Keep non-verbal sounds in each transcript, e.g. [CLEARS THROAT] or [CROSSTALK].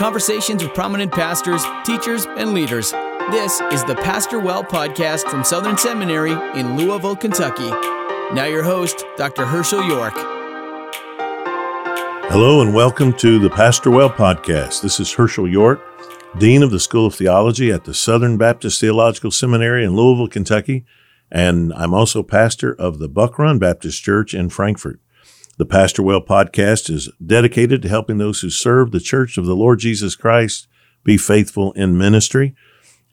conversations with prominent pastors, teachers, and leaders. This is the Pastor Well podcast from Southern Seminary in Louisville, Kentucky. Now, your host, Dr. Hershael York. Hello, and welcome to the Pastor Well podcast. This is Hershael York, Dean of the School of Theology at the Southern Baptist Theological Seminary in Louisville, Kentucky, and I'm also pastor of the Buck Run Baptist Church in Frankfort. The Pastor Well podcast is dedicated to helping those who serve the Church of the Lord Jesus Christ be faithful in ministry.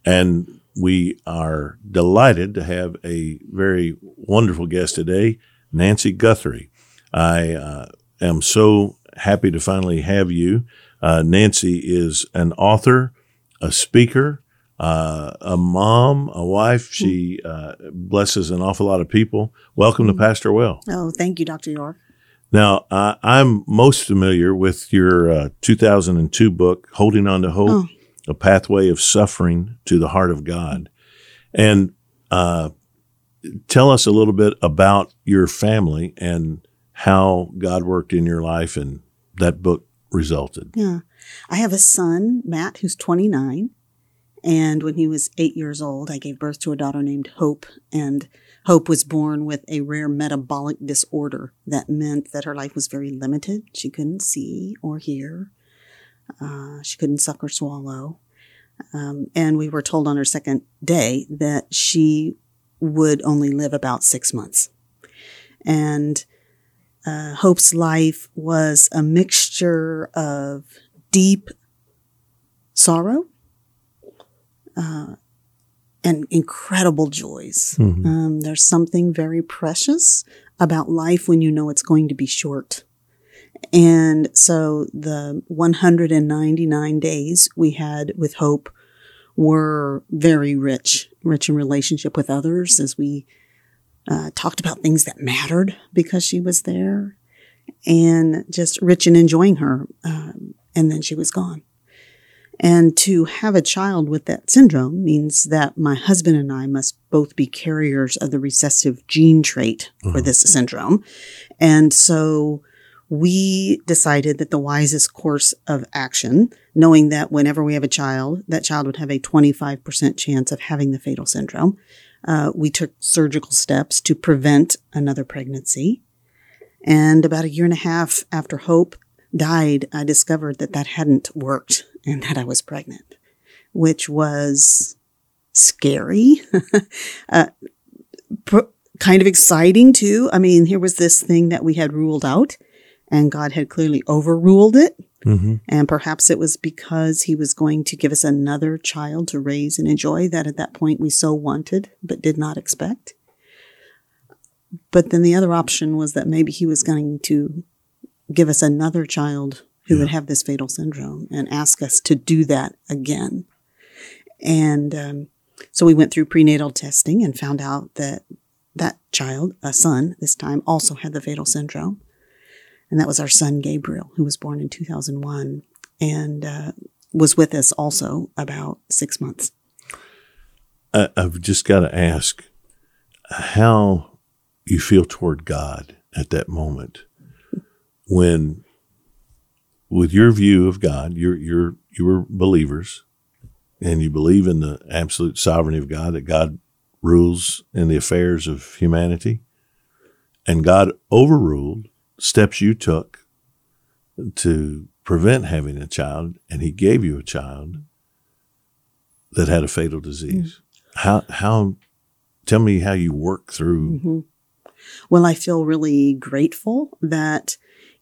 And we are delighted to have a very wonderful guest today, Nancy Guthrie. I uh, am so happy to finally have you. Uh, Nancy is an author, a speaker, uh, a mom, a wife. She uh, blesses an awful lot of people. Welcome to Pastor Well. Oh, thank you, Dr. York. Now, uh, I'm most familiar with your uh, 2002 book, Holding On to Hope, oh. A Pathway of Suffering to the Heart of God. And uh, tell us a little bit about your family and how God worked in your life and that book resulted. Yeah. I have a son, Matt, who's 29. And when he was eight years old, I gave birth to a daughter named Hope. And Hope was born with a rare metabolic disorder that meant that her life was very limited. She couldn't see or hear. Uh, she couldn't suck or swallow. Um, and we were told on her second day that she would only live about six months. And uh, Hope's life was a mixture of deep sorrow, uh, and incredible joys. Mm-hmm. Um, there's something very precious about life when you know it's going to be short. And so the 199 days we had with Hope were very rich, rich in relationship with others as we uh, talked about things that mattered because she was there and just rich in enjoying her. Um, and then she was gone. And to have a child with that syndrome means that my husband and I must both be carriers of the recessive gene trait for uh-huh. this syndrome. And so we decided that the wisest course of action, knowing that whenever we have a child, that child would have a 25% chance of having the fatal syndrome, uh, we took surgical steps to prevent another pregnancy. And about a year and a half after Hope died, I discovered that that hadn't worked and that I was pregnant, which was scary, [LAUGHS] uh, pr- kind of exciting too. I mean, here was this thing that we had ruled out and God had clearly overruled it. Mm-hmm. And perhaps it was because he was going to give us another child to raise and enjoy that at that point we so wanted, but did not expect. But then the other option was that maybe he was going to give us another child who yeah. would have this fatal syndrome and ask us to do that again. And um, so we went through prenatal testing and found out that that child, a son this time, also had the fatal syndrome. And that was our son, Gabriel, who was born in 2001 and uh, was with us also about six months. I've just got to ask how you feel toward God at that moment when with your view of God, you're you're you were believers, and you believe in the absolute sovereignty of God that God rules in the affairs of humanity, and God overruled steps you took to prevent having a child, and He gave you a child that had a fatal disease. Mm-hmm. How how tell me how you work through. Mm-hmm. Well, I feel really grateful that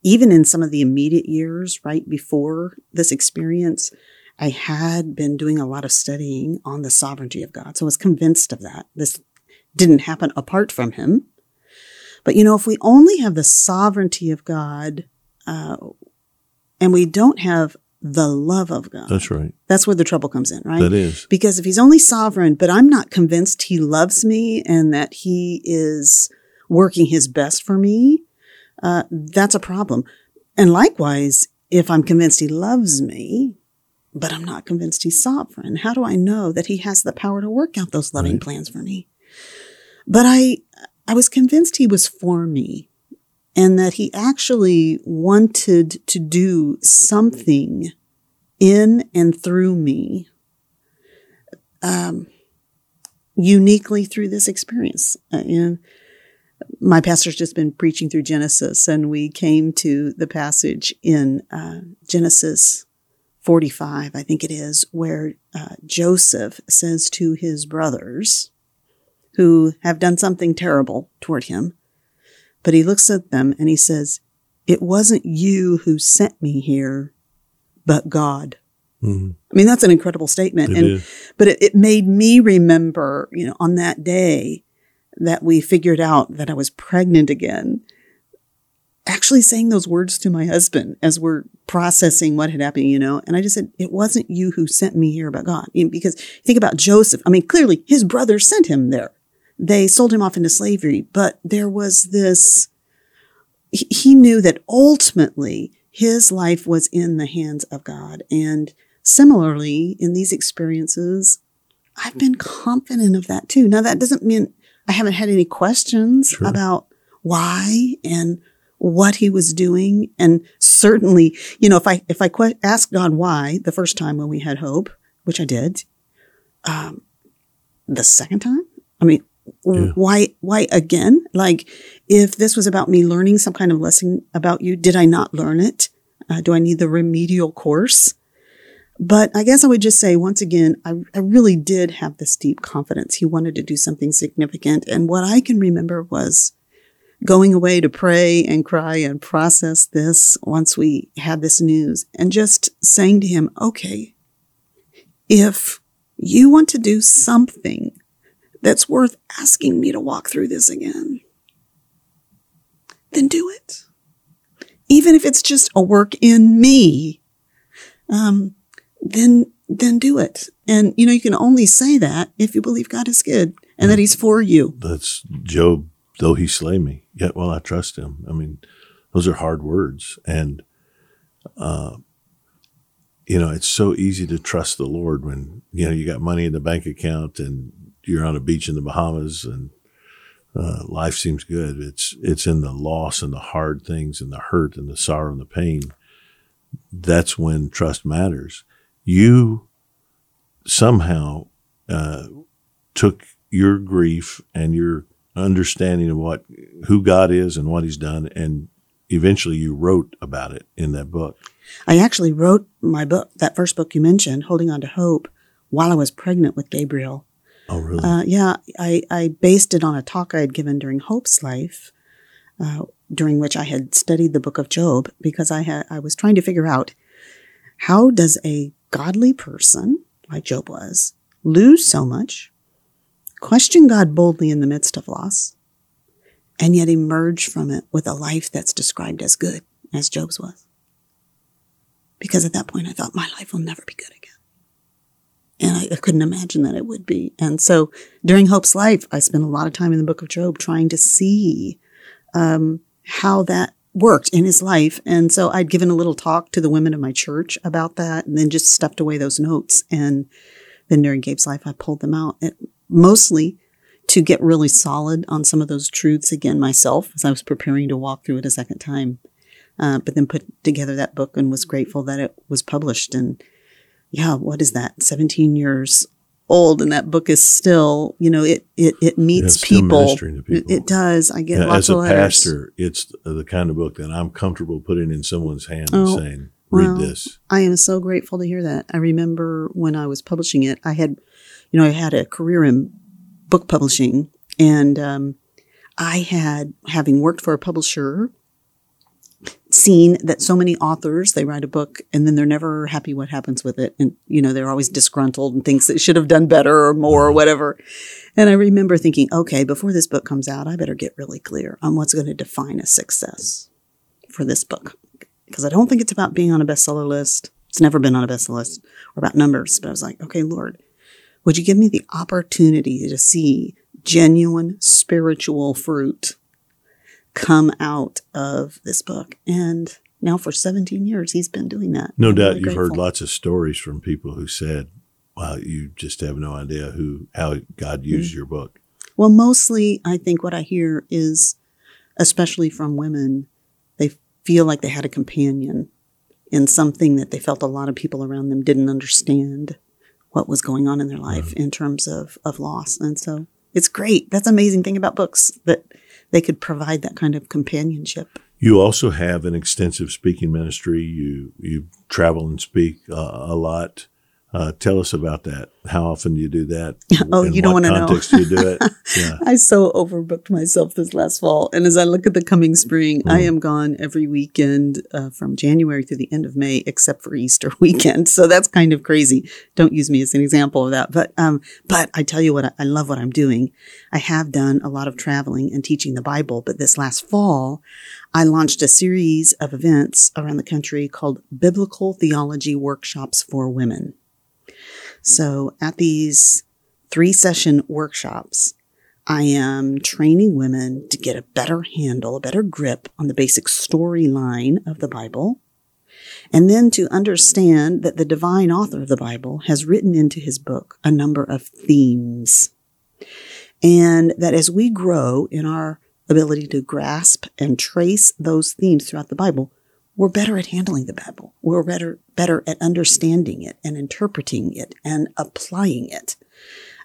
even in some of the immediate years right before this experience, I had been doing a lot of studying on the sovereignty of God. So I was convinced of that. This didn't happen apart from Him. But you know, if we only have the sovereignty of God, uh, and we don't have the love of God. That's right. That's where the trouble comes in, right? That is. Because if he's only sovereign, but I'm not convinced he loves me and that he is working his best for me, uh, that's a problem. And likewise, if I'm convinced he loves me, but I'm not convinced he's sovereign, how do I know that he has the power to work out those loving right. plans for me? But I, I was convinced he was for me and that he actually wanted to do something in and through me, um, uniquely through this experience. Uh, and my pastor's just been preaching through Genesis, and we came to the passage in uh, Genesis 45, I think it is, where uh, Joseph says to his brothers, who have done something terrible toward him, but he looks at them and he says, It wasn't you who sent me here, but God. Mm-hmm. I mean, that's an incredible statement. It and, is. but it, it made me remember, you know, on that day that we figured out that I was pregnant again, actually saying those words to my husband as we're processing what had happened, you know, and I just said, it wasn't you who sent me here, but God. Because think about Joseph. I mean, clearly his brothers sent him there. They sold him off into slavery, but there was this, he knew that ultimately his life was in the hands of God. And similarly, in these experiences, I've been confident of that too. Now, that doesn't mean I haven't had any questions sure. about why and what he was doing. And certainly, you know, if I, if I que- asked God why the first time when we had hope, which I did, um, the second time, I mean, yeah. why, why again? Like, if this was about me learning some kind of lesson about you, did I not learn it? Uh, do I need the remedial course? But I guess I would just say once again, I, I really did have this deep confidence. He wanted to do something significant. And what I can remember was going away to pray and cry and process this once we had this news and just saying to him, okay, if you want to do something that's worth asking me to walk through this again, then do it. Even if it's just a work in me. Um, then then do it. And you know, you can only say that if you believe God is good and that He's for you. That's Job. Though He slay me, yet will I trust Him. I mean, those are hard words, and uh, you know, it's so easy to trust the Lord when you know you got money in the bank account and you're on a beach in the Bahamas and uh, life seems good. It's it's in the loss and the hard things and the hurt and the sorrow and the pain. That's when trust matters you somehow uh, took your grief and your understanding of what who God is and what He's done, and eventually you wrote about it in that book. I actually wrote my book, that first book you mentioned, Holding On to Hope, while I was pregnant with Gabriel. Oh, really? Uh, yeah, I, I based it on a talk I had given during Hope's life, uh, during which I had studied the book of Job because I had I was trying to figure out how does a godly person, like Job was, lose so much, question God boldly in the midst of loss, and yet emerge from it with a life that's described as good, as Job's was. Because at that point I thought my life will never be good again. And I, I couldn't imagine that it would be. And so during Hope's life, I spent a lot of time in the book of Job trying to see um, how that worked in his life. And so I'd given a little talk to the women of my church about that and then just stuffed away those notes. And then during Gabe's life, I pulled them out it, mostly to get really solid on some of those truths again myself as I was preparing to walk through it a second time. Uh, but then put together that book and was grateful that it was published. And yeah, what is that? 17 years old and that book is still, you know, it, it, it meets people. people. It, it, does. I get yeah, As a pastor, it's the kind of book that I'm comfortable putting in someone's hand oh, and saying, read well, this. I am so grateful to hear that. I remember when I was publishing it, I had, you know, I had a career in book publishing and, um, I had, having worked for a publisher seen that so many authors they write a book and then they're never happy what happens with it. And you know they're always disgruntled and thinks they should have done better or more or mm-hmm. whatever. And i remember thinking okay before this book comes out i better get really clear on what's going to define a success for this book. Because i don't think it's about being on a bestseller list. It's never been on a bestseller list or about numbers. But i was like okay lord would you give me the opportunity to see genuine spiritual fruit come out of this book. And now for 17 years, he's been doing that. No I'm doubt really you've heard lots of stories from people who said, wow, you just have no idea who, how God used mm-hmm. your book. Well, mostly I think what I hear is, especially from women, they feel like they had a companion in something that they felt a lot of people around them didn't understand what was going on in their life in terms of, of loss. And so it's great. That's amazing thing about books that they could provide that kind of companionship. You also have an extensive speaking ministry. You you travel and speak uh, a lot. Uh, tell us about that. How often do you do that? [LAUGHS] Oh, you don't wanna know. context do you do it? [LAUGHS] Yeah. I so overbooked myself this last fall. And as I look at the coming spring, I am gone every weekend uh, from January through the end of May, except for Easter [LAUGHS] weekend. So that's kind of crazy. Don't use me as an example of that. But, um, but I tell you what, I, I love what I'm doing. I have done a lot of traveling and teaching the Bible. But this last fall, I launched a series of events around the country called Biblical Theology Workshops for Women. So at these three session workshops, I am training women to get a better handle, a better grip on the basic storyline of the Bible, and then to understand that the divine author of the Bible has written into his book a number of themes. And that as we grow in our ability to grasp and trace those themes throughout the Bible, we're better at handling the Bible. We're better, better at understanding it and interpreting it and applying it.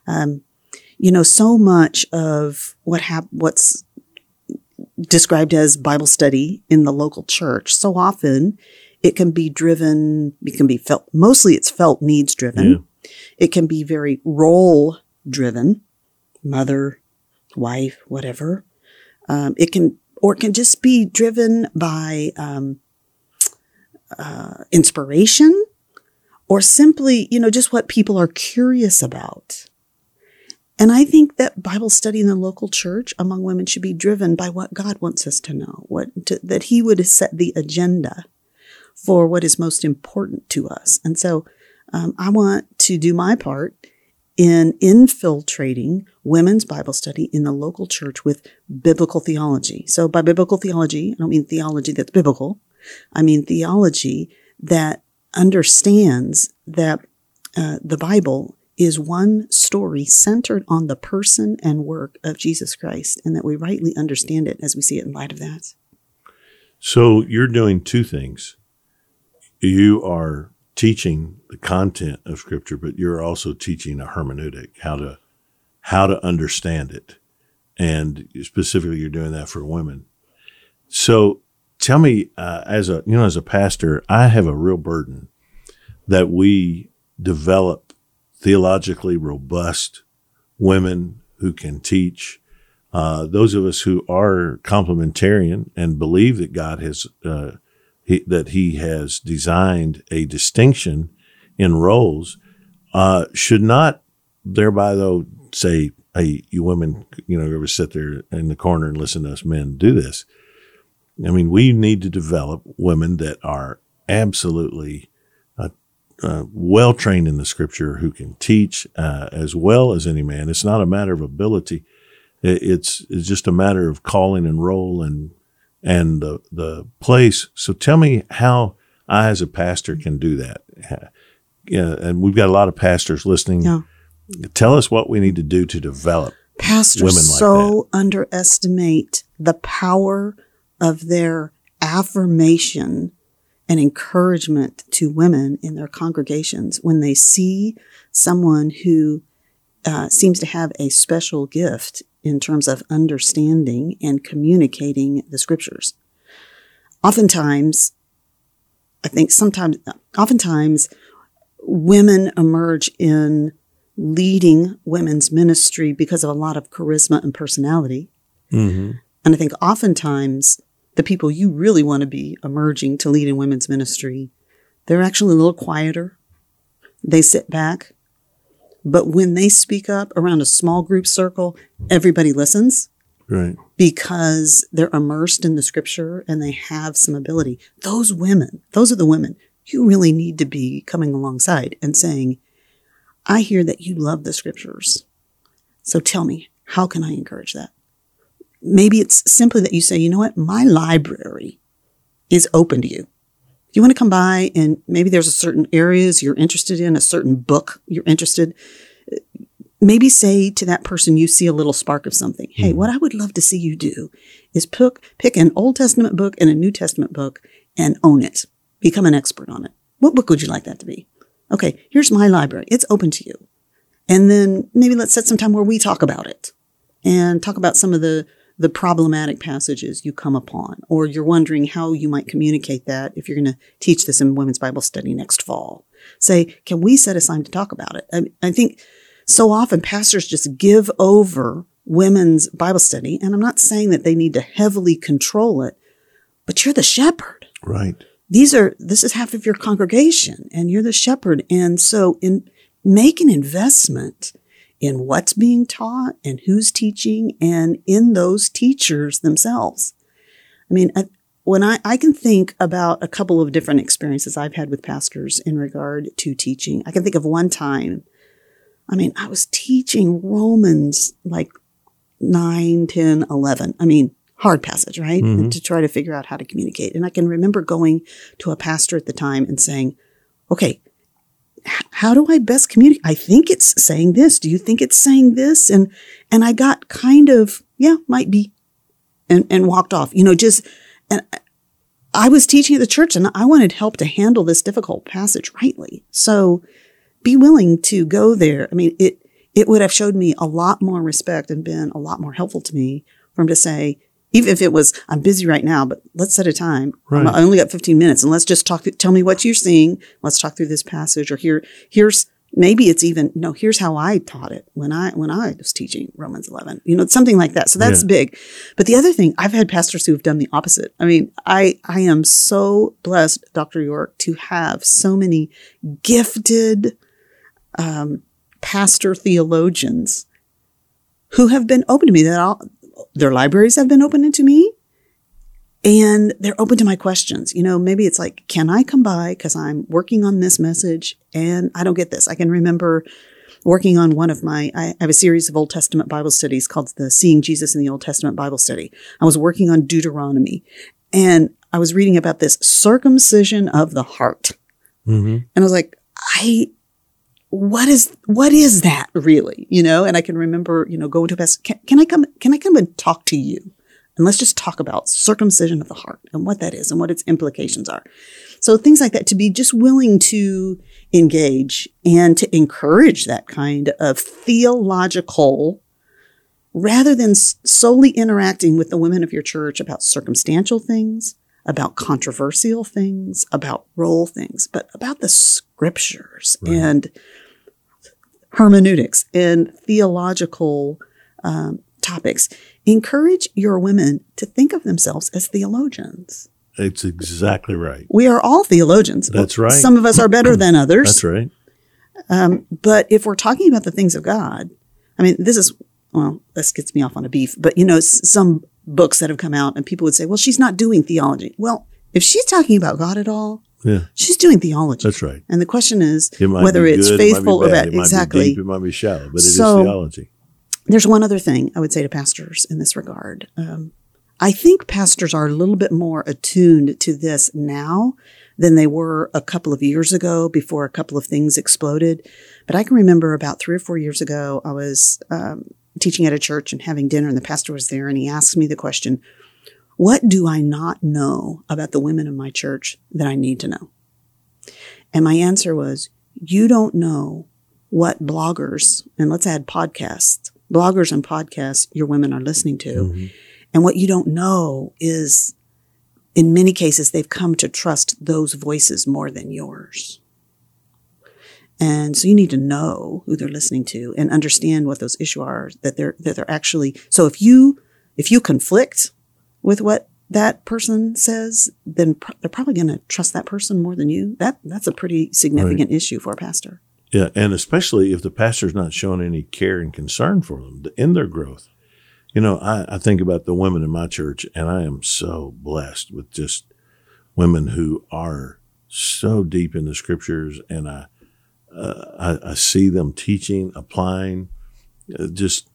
Um, you know, so much of what hap- what's described as Bible study in the local church, so often it can be driven, it can be felt, mostly it's felt needs driven. It can be very role driven, mother, wife, whatever. Um, it can, or it can just be driven by, um, uh, inspiration or simply, you know, just what people are curious about. And I think that Bible study in the local church among women should be driven by what God wants us to know, what to, that He would set the agenda for what is most important to us. And so, um, I want to do my part in infiltrating women's Bible study in the local church with biblical theology. So, by biblical theology, I don't mean theology that's biblical. I mean theology that understands that uh, the Bible is one story centered on the person and work of Jesus Christ, and that we rightly understand it as we see it in light of that. So you're doing two things. You are teaching the content of scripture, but you're also teaching a hermeneutic, how to how to understand it. And specifically you're doing that for women. So tell me, uh, as a you know, as a pastor, I have a real burden that we develop theologically robust women who can teach. Uh, those of us who are complementarian and believe that God has uh, he, that He has designed a distinction in roles uh, should not thereby though say, "Hey, you women, you know, ever sit there in the corner and listen to us men do this." I mean, we need to develop women that are absolutely uh, uh, well trained in the scripture who can teach uh, as well as any man. It's not a matter of ability. It's, it's just a matter of calling and role and, and the, the place. So tell me how I, as a pastor, can do that. Yeah. And we've got a lot of pastors listening. Yeah. Tell us what we need to do to develop Pastors Women like so underestimate the power of their affirmation and encouragement to women in their congregations when they see someone who uh, seems to have a special gift in terms of understanding and communicating the scriptures. Oftentimes, I think sometimes, oftentimes, women emerge in leading women's ministry because of a lot of charisma and personality. Mm-hmm. And I think oftentimes the people you really want to be emerging to lead in women's ministry, they're actually a little quieter. They sit back. But when they speak up around a small group circle, everybody listens Right. because they're immersed in the scripture and they have some ability. Those women, those are the women you really need to be coming alongside and saying, I hear that you love the scriptures. So tell me, how can I encourage that? Maybe it's simply that you say, you know what? My library is open to you. You want to come by and maybe there's a certain areas you're interested in, a certain book you're interested, maybe say to that person you see a little spark of something. Hey, what I would love to see you do is pick pick an Old Testament book and a New Testament book and own it. become an expert on it. What book would you like that to be? Okay, here's my library. It's open to you. And then maybe let's set some time where we talk about it and talk about some of the the problematic passages you come upon, or you're wondering how you might communicate that if you're going to teach this in women's Bible study next fall. Say, can we set aside to talk about it? I, I think so often pastors just give over women's Bible study, and I'm not saying that they need to heavily control it, but you're the shepherd. Right. These are, this is half of your congregation, and you're the shepherd. And so in make an investment in what's being taught and who's teaching and in those teachers themselves. I mean, when I, I can think about a couple of different experiences I've had with pastors in regard to teaching. I can think of one time. I mean, I was teaching Romans like 9, 10, 11. I mean, hard passage, right? Mm-hmm. To try to figure out how to communicate. And I can remember going to a pastor at the time and saying, okay, how do I best communicate? I think it's saying this. Do you think it's saying this? And, and I got kind of, yeah, might be, and, and walked off, you know, just, and I was teaching at the church and I wanted help to handle this difficult passage rightly. So be willing to go there. I mean, it, it would have showed me a lot more respect and been a lot more helpful to me for him to say, even if it was, I'm busy right now, but let's set a time. Right. I only got 15 minutes and let's just talk, tell me what you're seeing. Let's talk through this passage or here, here's, maybe it's even, no, here's how I taught it when I, when I was teaching Romans 11, you know, something like that. So that's yeah. big. But the other thing, I've had pastors who've done the opposite. I mean, I, I am so blessed, Dr. York, to have so many gifted, um, pastor theologians who have been open to me that I'll, their libraries have been open to me and they're open to my questions. You know, maybe it's like, can I come by because I'm working on this message and I don't get this. I can remember working on one of my, I have a series of Old Testament Bible studies called the Seeing Jesus in the Old Testament Bible Study. I was working on Deuteronomy and I was reading about this circumcision of the heart. Mm-hmm. And I was like, I, what is what is that really? You know and i can remember you know going to best can, can i come can i come and talk to you? And let's just talk about circumcision of the heart and what that is and what its implications are. So things like that to be just willing to engage and to encourage that kind of theological rather than solely interacting with the women of your church about circumstantial things about controversial things, about role things, but about the scriptures right. and hermeneutics and theological um, topics. Encourage your women to think of themselves as theologians. It's exactly right. We are all theologians. That's right. Some of us are better than [CLEARS THROAT] others. That's right. Um, but if we're talking about the things of God, I mean, this is, well, this gets me off on a beef, but you know, some books that have come out and people would say, well, she's not doing theology. Well, if she's talking about God at all, yeah. She's doing theology. That's right. And the question is it whether it's good, faithful it or bad. It exactly. Deep, it might be shallow, but it so, is theology. There's one other thing I would say to pastors in this regard. Um, I think pastors are a little bit more attuned to this now than they were a couple of years ago before a couple of things exploded. But I can remember about three or four years ago, I was um, teaching at a church and having dinner, and the pastor was there, and he asked me the question, What do I not know about the women in my church that I need to know? And my answer was, You don't know what bloggers, and let's add podcasts, bloggers and podcasts your women are listening to. Mm-hmm. And what you don't know is, in many cases, they've come to trust those voices more than yours. And so you need to know who they're listening to and understand what those issues are that they're, that they're actually. So if you, if you conflict with what that person says, then pr- they're probably going to trust that person more than you. That, that's a pretty significant right. issue for a pastor. Yeah. And especially if the pastor's not showing any care and concern for them in their growth. You know, I, I think about the women in my church and I am so blessed with just women who are so deep in the scriptures and I, uh, I, I, see them teaching, applying, uh, just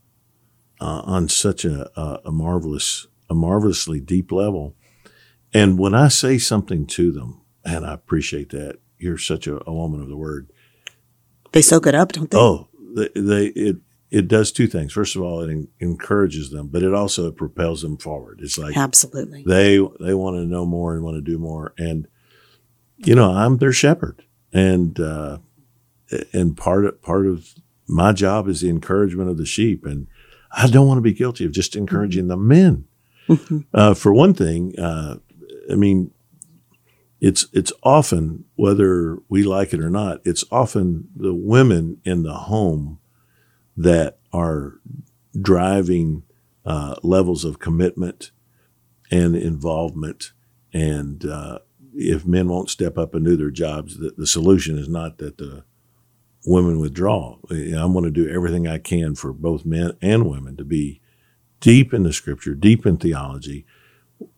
uh, on such a, a, a, marvelous, a marvelously deep level. And when I say something to them, and I appreciate that, you're such a, a woman of the word. They soak it up, don't they? Oh, they, they it it does two things. First of all, it en- encourages them, but it also propels them forward. It's like absolutely they they want to know more and want to do more, and you know, I'm their shepherd, and uh, and part of part of my job is the encouragement of the sheep, and I don't want to be guilty of just encouraging the men. Uh, for one thing, uh, I mean, it's it's often whether we like it or not, it's often the women in the home that are driving uh, levels of commitment and involvement. And uh, if men won't step up and do their jobs, the, the solution is not that the women withdraw. I'm going to do everything I can for both men and women to be deep in the scripture, deep in theology.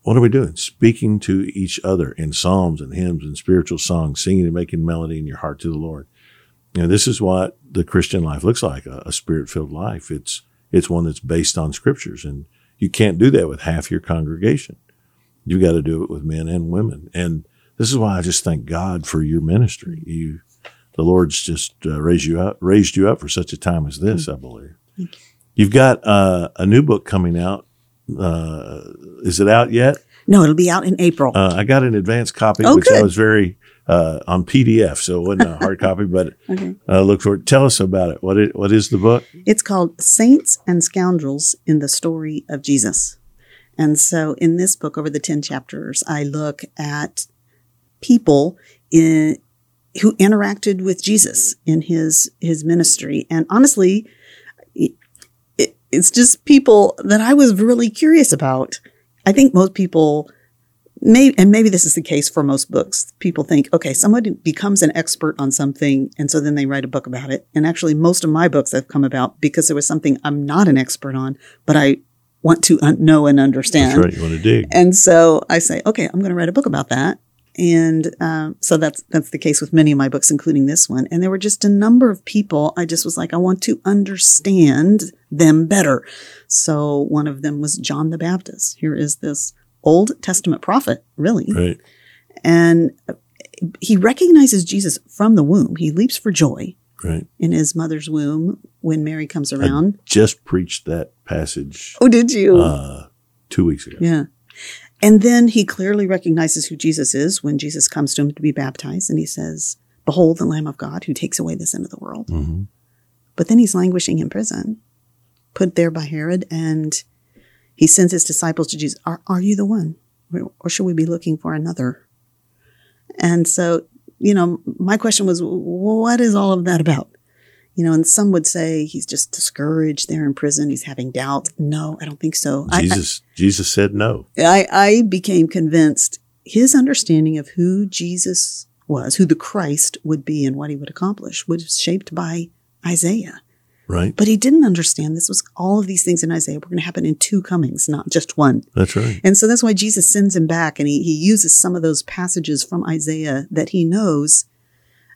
What are we doing? Speaking to each other in psalms and hymns and spiritual songs, singing and making melody in your heart to the Lord. You know, this is what the Christian life looks like, a, a spirit filled life. It's, it's one that's based on scriptures and you can't do that with half your congregation. You've got to do it with men and women. And this is why I just thank God for your ministry. You, the Lord's just uh, raised you up, raised you up for such a time as this, I believe. You've got uh, a new book coming out. Uh, is it out yet? No, it'll be out in April. Uh, I got an advanced copy, Oh, which I was very uh, on PDF, so it wasn't a hard [LAUGHS] copy. But Okay. uh, look for it. Tell us about it. What is, what is the book? It's called Saints and Scoundrels in the Story of Jesus. And so in this book, over the 10 chapters, I look at people in, who interacted with Jesus in his, his ministry. And honestly, it's just people that I was really curious about. I think most people may, and maybe this is the case for most books. People think, okay, somebody becomes an expert on something, and so then they write a book about it. And actually, most of my books have come about because there was something I'm not an expert on, but I want to un- know and understand. That's right. You want to dig. And so I say, okay, I'm going to write a book about that. And um, so that's that's the case with many of my books, including this one. And there were just a number of people. I just was like, I want to understand them better. So one of them was John the Baptist. Here is this Old Testament prophet, really, Right. and he recognizes Jesus from the womb. He leaps for joy Right. in his mother's womb when Mary comes around. Just preached that passage oh, did you? uh, two weeks ago. Yeah. And then he clearly recognizes who Jesus is when Jesus comes to him to be baptized and he says, Behold the Lamb of God who takes away the sin of the world. hmm But then he's languishing in prison, put there by Herod, and he sends his disciples to Jesus. Are, are you the one? Or should we be looking for another? And so, you know, my question was, what is all of that about? You know, and some would say he's just discouraged there in prison. He's having doubts. No, I don't think so. I- I- Jesus, Jesus said no. I, I became convinced his understanding of who Jesus was, who the Christ would be, and what he would accomplish was shaped by Isaiah. Right. But he didn't understand this was all of these things in Isaiah were going to happen in two comings, not just one. That's right. And so that's why Jesus sends him back and he, he uses some of those passages from Isaiah that he knows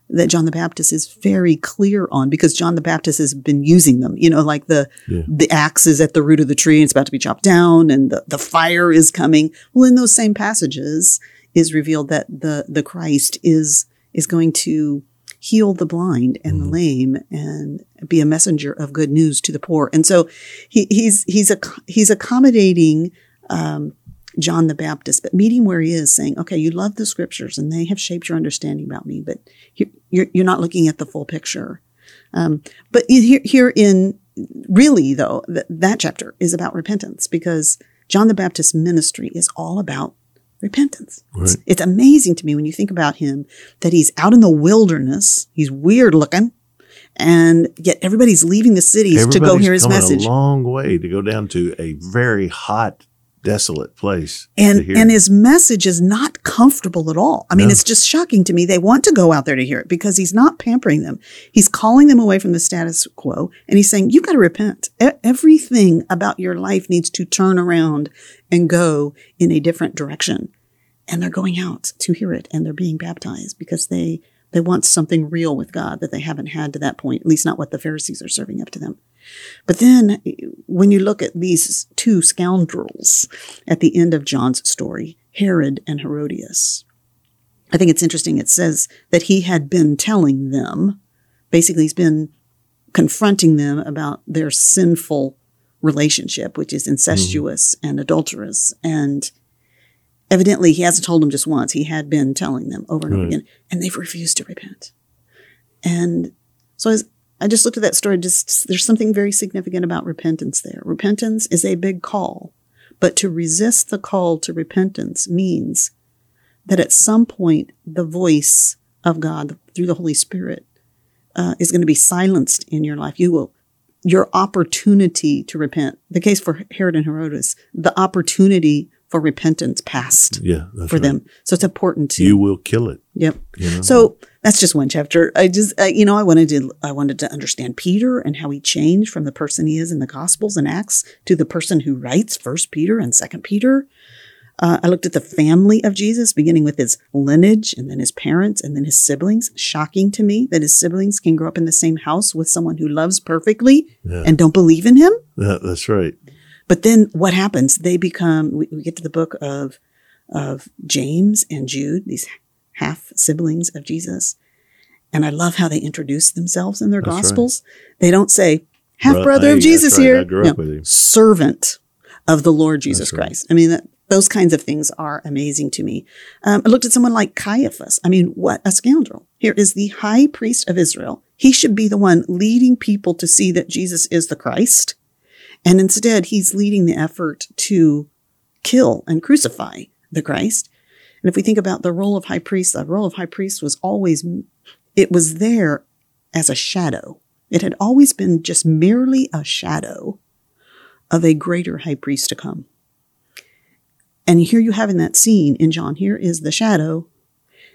that John the Baptist is very clear on because John the Baptist has been using them. You know, like the Yeah. the axe is at the root of the tree and it's about to be chopped down and the, the fire is coming. Well, in those same passages is revealed that the the Christ is is going to heal the blind and the lame and be a messenger of good news to the poor. And so he, he's he's a, he's accommodating um, John the Baptist, but meeting where he is, saying, "Okay, you love the scriptures and they have shaped your understanding about me, but you- you're you're not looking at the full picture." Um, but here here in really though th- that chapter is about repentance because John the Baptist's ministry is all about repentance. It's, Right. it's amazing to me when you think about him that he's out in the wilderness. He's weird looking, and yet everybody's leaving the cities to go hear his message. a long way to go down to a very hot, desolate place. and and his message is not comfortable at all. I mean, No. it's just shocking to me. They want to go out there to hear it because he's not pampering them. He's calling them away from the status quo, and he's saying, "You've got to repent. E- everything about your life needs to turn around and go in a different direction." And they're going out to hear it, and they're being baptized because they they want something real with God that they haven't had to that point. At least not what the Pharisees are serving up to them. But then when you look at these two scoundrels at the end of John's story, Herod and Herodias, I think it's interesting. It says that he had been telling them, basically, he's been confronting them about their sinful relationship, which is incestuous mm-hmm. and adulterous. And evidently he hasn't told them just once. He had been telling them over and over again, and they've refused to repent. And so as I just looked at that story, just there's something very significant about repentance there. Repentance is a big call, but to resist the call to repentance means that at some point the voice of God through the Holy Spirit uh, is going to be silenced in your life. You will your opportunity to repent. The case for Herod and Herodias, the opportunity for repentance passed Yeah, that's for right. them. So it's important to You will kill it. Yep. You know? So that's just one chapter. I just, uh, you know, I wanted to, I wanted to understand Peter and how he changed from the person he is in the Gospels and Acts to the person who writes First Peter and Second Peter. Uh, I looked at the family of Jesus, beginning with his lineage and then his parents and then his siblings. Shocking to me that his siblings can grow up in the same house with someone who loves perfectly Yeah. and don't believe in him. Yeah, that's right. But then what happens? They become, we, we get to the book of, of James and Jude, these half siblings of Jesus. And I love how they introduce themselves in their That's right. gospels. They don't say, half Bro- brother of Jesus right. here. I grew up with him. Servant of the Lord Jesus That's right. Christ. I mean, that, those kinds of things are amazing to me. Um, I looked at someone like Caiaphas. I mean, what a scoundrel. Here is the high priest of Israel. He should be the one leading people to see that Jesus is the Christ. And instead, he's leading the effort to kill and crucify the Christ. And if we think about the role of high priest, the role of high priest was always, it was there as a shadow. It had always been just merely a shadow of a greater high priest to come. And here you have in that scene in John, here is the shadow,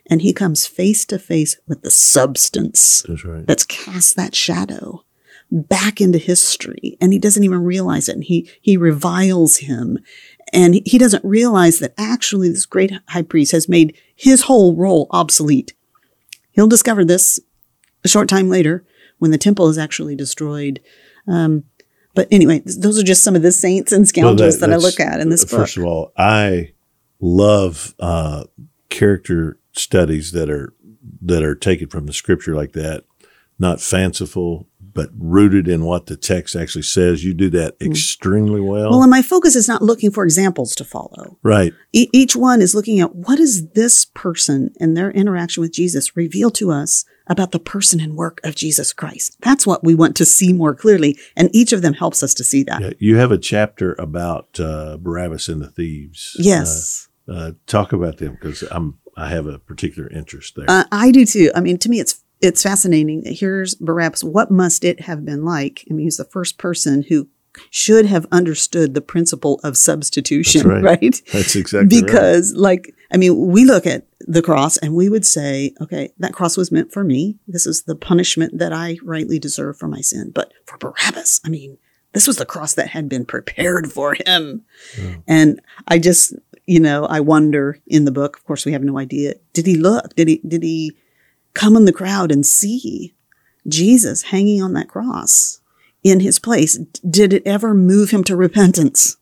and he comes face to face with the substance That's right. that's cast that shadow back into history and he doesn't even realize it and he he reviles him and he- doesn't realize that actually this great high priest has made his whole role obsolete. He'll discover this a short time later when the temple is actually destroyed. Um, but anyway those are just some of the saints and Well, scoundrels that, i look at in this book. First of all, I love uh, character studies that are that are taken from the scripture like that, not fanciful, but rooted in what the text actually says. You do that extremely well. Well and my focus is not looking for examples to follow right. E- each one is looking at what does this person and their interaction with Jesus reveal to us about the person and work of Jesus Christ. That's what we want to see more clearly, and each of them helps us to see that. Yeah, you have a chapter about uh, Barabbas and the thieves. Yes, Uh, uh, talk about them because I'm I have a particular interest there. uh, I do too. I mean, to me, it's it's fascinating. That here's Barabbas. What must it have been like? I mean, he's the first person who should have understood the principle of substitution, That's [LAUGHS] right. right? That's exactly right. because like i mean we look at the cross and we would say okay that cross was meant for me this is the punishment that i rightly deserve for my sin but for barabbas i mean this was the cross that had been prepared for him and i just you know i wonder in the book of course we have no idea did he look did he did he come in the crowd and see jesus hanging on that cross in his place did it ever move him to repentance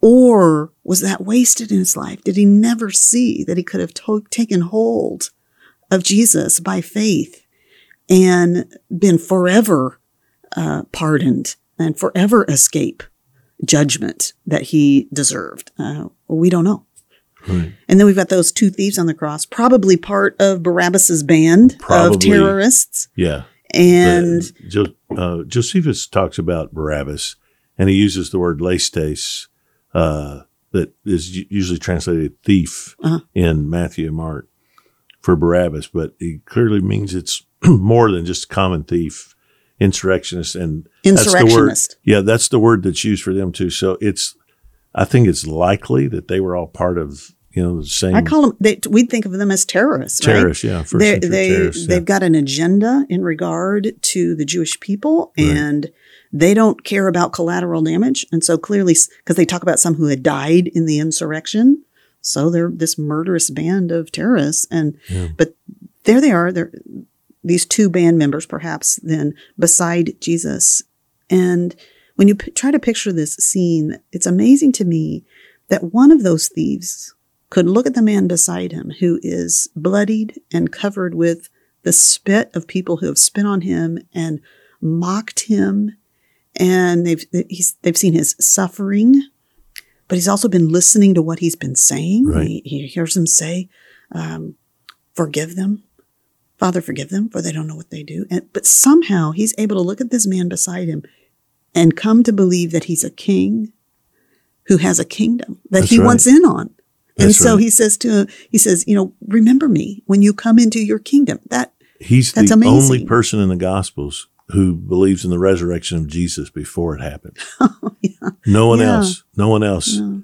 or was that wasted in his life? Did he never see that he could have to- taken hold of Jesus by faith and been forever uh, pardoned and forever escape judgment that he deserved? Uh, we don't know. Right. And then we've got those two thieves on the cross, probably part of Barabbas's band Probably. of terrorists. Yeah. And The- uh, Josephus talks about Barabbas, and he uses the word lestes, uh, that is usually translated thief Uh-huh. in Matthew and Mark for Barabbas, but he clearly means it's [CLEARS THROAT] more than just common thief, insurrectionist, and that's the word. insurrectionist. Yeah, that's the word that's used for them too. So it's, I think it's likely that they were all part of you know the same I call them, they, we'd think of them as terrorists, right? terrorists. Yeah, first they, century they, terrorists. yeah. they've got an agenda in regard to the Jewish people Right. and they don't care about collateral damage. And so clearly, because they talk about some who had died in the insurrection. So they're this murderous band of terrorists. And, Yeah. but there they are. They're these two band members, perhaps then beside Jesus. And when you p- try to picture this scene, it's amazing to me that one of those thieves could look at the man beside him who is bloodied and covered with the spit of people who have spit on him and mocked him and they've he's, they've seen his suffering but he's also been listening to what he's been saying. Right. He, he hears him say, um, "Forgive them, Father, forgive them, for they don't know what they do." And but somehow he's able to look at this man beside him and come to believe that he's a king who has a kingdom that That's he right. wants in on. And That's so right. he says to him he says, you know, remember me when you come into your kingdom. That He's That's the amazing. only person in the Gospels who believes in the resurrection of Jesus before it happened. [LAUGHS] Oh, yeah, No one Yeah. else. No one else. no.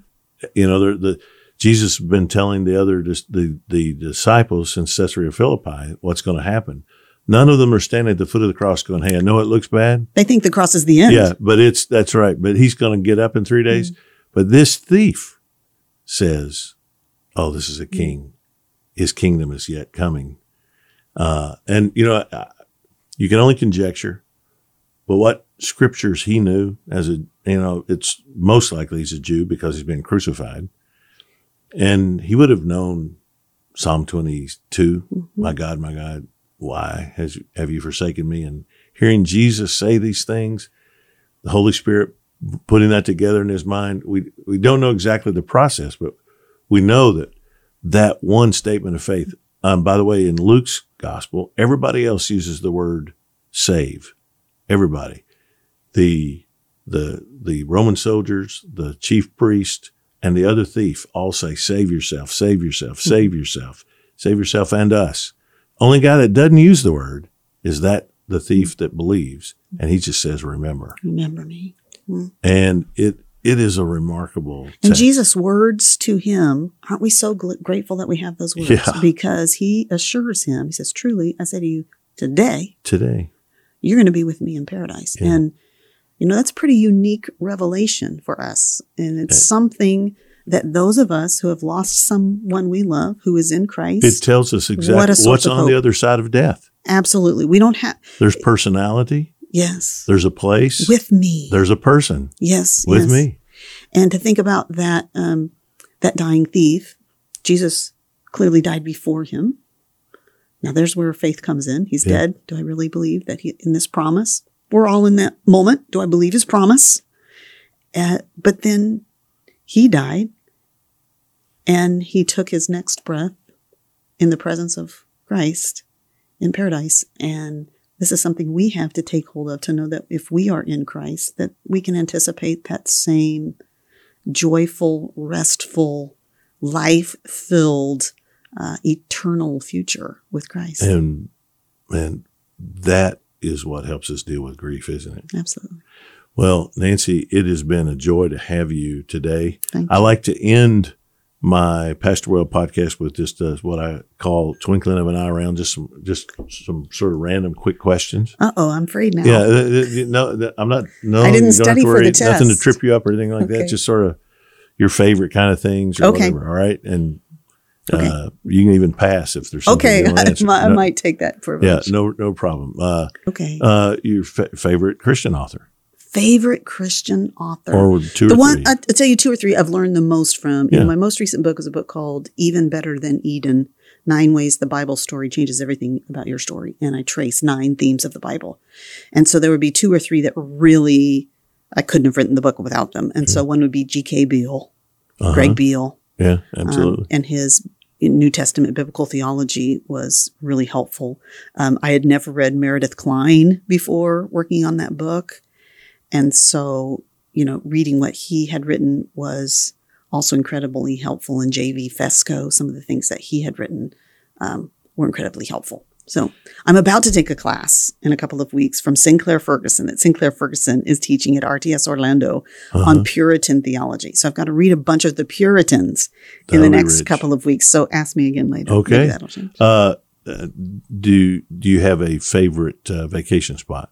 You know, the, the Jesus has been telling the other the the disciples since Caesarea Philippi what's going to happen. None of them are standing at the foot of the cross going, "Hey, I know it looks bad, they think the cross is the end. yeah, but it's that's right. But he's going to get up in three mm-hmm. days. But this thief says, "Oh, this is a mm-hmm. king. His kingdom is yet coming." Uh, and you know, you can only conjecture, but what scriptures he knew as a you know, it's most likely he's a Jew because he's been crucified, and he would have known Psalm twenty mm-hmm. My God, my God, why has have you forsaken me? And hearing Jesus say these things, the Holy Spirit putting that together in his mind. We we don't know exactly the process, but we know that that one statement of faith. Um, by the way, in Luke's gospel, everybody else uses the word save. Everybody, the the the Roman soldiers, the chief priest, and the other thief all say, "Save yourself, save yourself, save yourself, save yourself, and us." Only guy that doesn't use the word is that the thief that believes, and he just says, "Remember." Remember me. Mm-hmm. and it it is a remarkable And. Jesus' words to him, aren't we so gl- grateful that we have those words? Yeah. Because he assures him, he says, Truly, I say to you, today, today. you're going to be with me in paradise. Yeah. And, you know, that's a pretty unique revelation for us. And it's Yeah. something that those of us who have lost someone we love who is in Christ, It tells us exactly source what's on the other side of death. absolutely, we don't have, There's personality. yes, There's a place. with me. there's a person yes. with yes. me. And to think about that, um, that dying thief, Jesus clearly died before him. Now there's where faith comes in. He's Yeah. dead. Do I really believe that he, in this promise? We're all in that moment. Do I believe his promise? Uh, but then he died and he took his next breath in the presence of Christ in paradise. And this is something we have to take hold of to know that if we are in Christ, that we can anticipate that same joyful, restful, life filled, uh, eternal future with Christ. And and that is what helps us deal with grief, isn't it? Absolutely. Well, Nancy, it has been a joy to have you today. Thank I like to end my Pastor Well podcast with just uh, what I call twinkling of an eye around, just some just some sort of random quick questions. Uh oh, I'm afraid now. Yeah, uh, uh, no, uh, I'm not. No, I didn't you don't have study for the Nothing to trip you up or anything like that. Just sort of your favorite kind of things or Okay. whatever. All right, and Okay. uh, you can even pass if there's something Okay, I, might, I No- might take that for. Yeah, no, no problem. Uh, Okay. uh, your fa- favorite Christian author, Favorite Christian author. or two the or one. I- I'll tell you two or three I've learned the most from. You Yeah. know, my most recent book is a book called Even Better Than Eden: Nine Ways the Bible Story Changes Everything About Your Story, and I trace nine themes of the Bible. And so there would be two or three that really I couldn't have written the book without them. And so one would be G.K. Beale, Uh-huh. Greg Beale, Yeah, um, absolutely. and his New Testament biblical theology was really helpful. Um, I had never read Meredith Kline before working on that book. And so, you know, reading what he had written was also incredibly helpful. And J.V. Fesko, some of the things that he had written um, were incredibly helpful. So I'm about to take a class in a couple of weeks from Sinclair Ferguson that Sinclair Ferguson is teaching at RTS Orlando Uh-huh. on Puritan theology. So I've got to read a bunch of the Puritans in That'll the next rich. couple of weeks. So ask me again later. Okay. Maybe that'll change. Uh, uh, do do you have a favorite uh, vacation spot?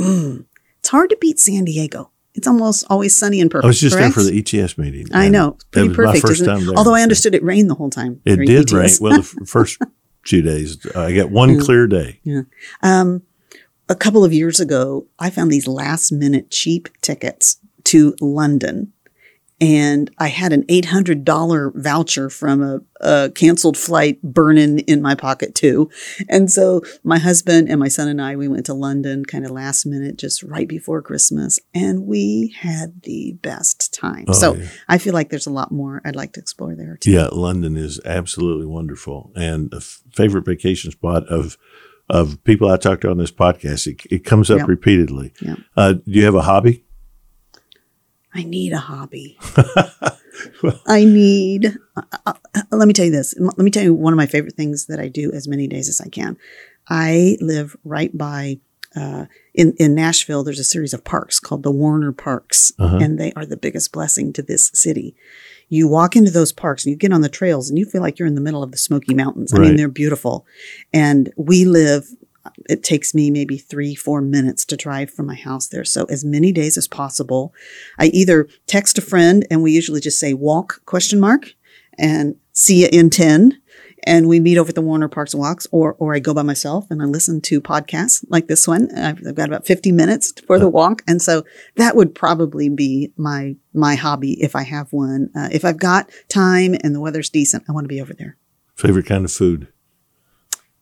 Mm. It's hard to beat San Diego. It's almost always sunny and perfect. I was just correct? there for the ETS meeting. I know. Pretty perfect, first isn't time it? there. Although I understood it rained the whole time. It did rain. Well, the f- first [LAUGHS] few days, I got one Mm. clear day. Um, a couple of years ago, I found these last minute cheap tickets to London. And I had an $800 voucher from a, a, canceled flight burning in my pocket too. And so my husband and my son and I, we went to London kind of last minute, just right before Christmas, and we had the best time. Oh, so yeah. I feel like there's a lot more I'd like to explore there too. Yeah, London is absolutely wonderful and a f- favorite vacation spot of of people I talk to on this podcast. It, it comes up yep. repeatedly. Yep. Uh, do you have a hobby? I need a hobby. [LAUGHS] well, I need, uh, uh, let me tell you this. Let me tell you one of my favorite things that I do as many days as I can. I live right by, uh, in, in Nashville, there's a series of parks called the Warner Parks, uh-huh. and they are the biggest blessing to this city. You walk into those parks and you get on the trails and you feel like you're in the middle of the Smoky Mountains. Right. I mean, they're beautiful. And we live it takes me maybe three, four minutes to drive from my house there. So as many days as possible, I either text a friend and we usually just say walk question mark and see you in 10 and we meet over at the Warner Parks and Walks, or or I go by myself and I listen to podcasts like this one. I've, I've got about fifty minutes for the walk, and so that would probably be my my hobby if I have one. Uh, if I've got time and the weather's decent, I want to be over there. Favorite kind of food?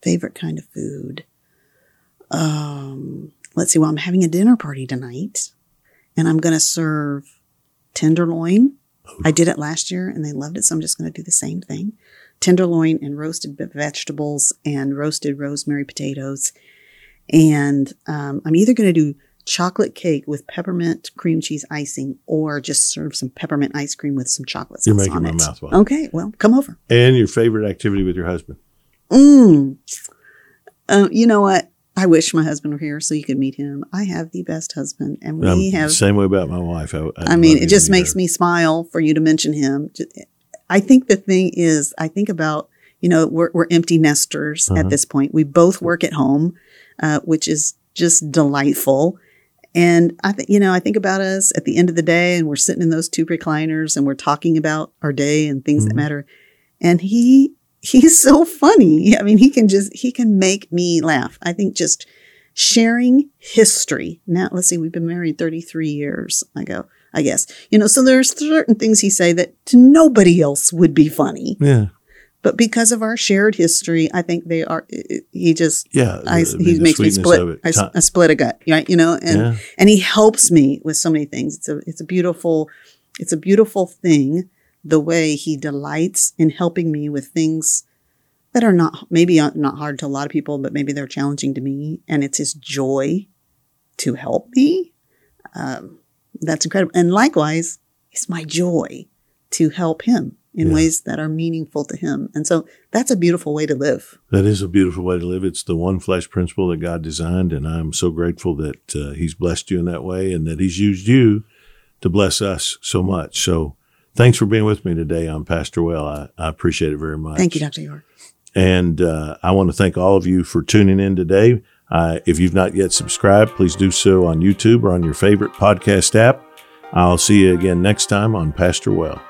Favorite kind of food? Um, let's see, well, I'm having a dinner party tonight and I'm going to serve tenderloin. I did it last year and they loved it. So I'm just going to do the same thing. Tenderloin and roasted vegetables and roasted rosemary potatoes. And um, I'm either going to do chocolate cake with peppermint cream cheese icing or just serve some peppermint ice cream with some chocolate sauce You're making on my it. mouth water. Okay, well, come over. And your favorite activity with your husband? Mm. Uh, you know what? I wish my husband were here so you could meet him. I have the best husband, and we um, have same way about my wife. I, I, I mean, it just makes me smile for you to mention him. I think the thing is, I think about you know we're, we're empty nesters uh-huh. at this point. We both work at home, uh, which is just delightful. And I think you know I think about us at the end of the day, and we're sitting in those two recliners, and we're talking about our day and things mm-hmm. that matter. And he he's so funny. I mean, he can just, he can make me laugh. I think just sharing history. Now, let's see, we've been married 33 years. I go, I guess, you know, so there's certain things he say that to nobody else would be funny. Yeah. But because of our shared history, I think they are. He just yeah, I, he makes me split. I, I, split a gut, right? You know, and yeah. and he helps me with so many things. It's a it's a beautiful, it's a beautiful thing the way he delights in helping me with things that are not maybe not hard to a lot of people, but maybe they're challenging to me. And it's his joy to help me. Um, that's incredible. And likewise, it's my joy to help him in yeah. ways that are meaningful to him. And so that's a beautiful way to live. That is a beautiful way to live. It's the one flesh principle that God designed. And I'm so grateful that uh, he's blessed you in that way and that he's used you to bless us so much. So Thanks for being with me today on Pastor Well. I, I appreciate it very much. Thank you, Dr. York. And uh, I want to thank all of you for tuning in today. Uh, if you've not yet subscribed, please do so on YouTube or on your favorite podcast app. I'll see you again next time on Pastor Well.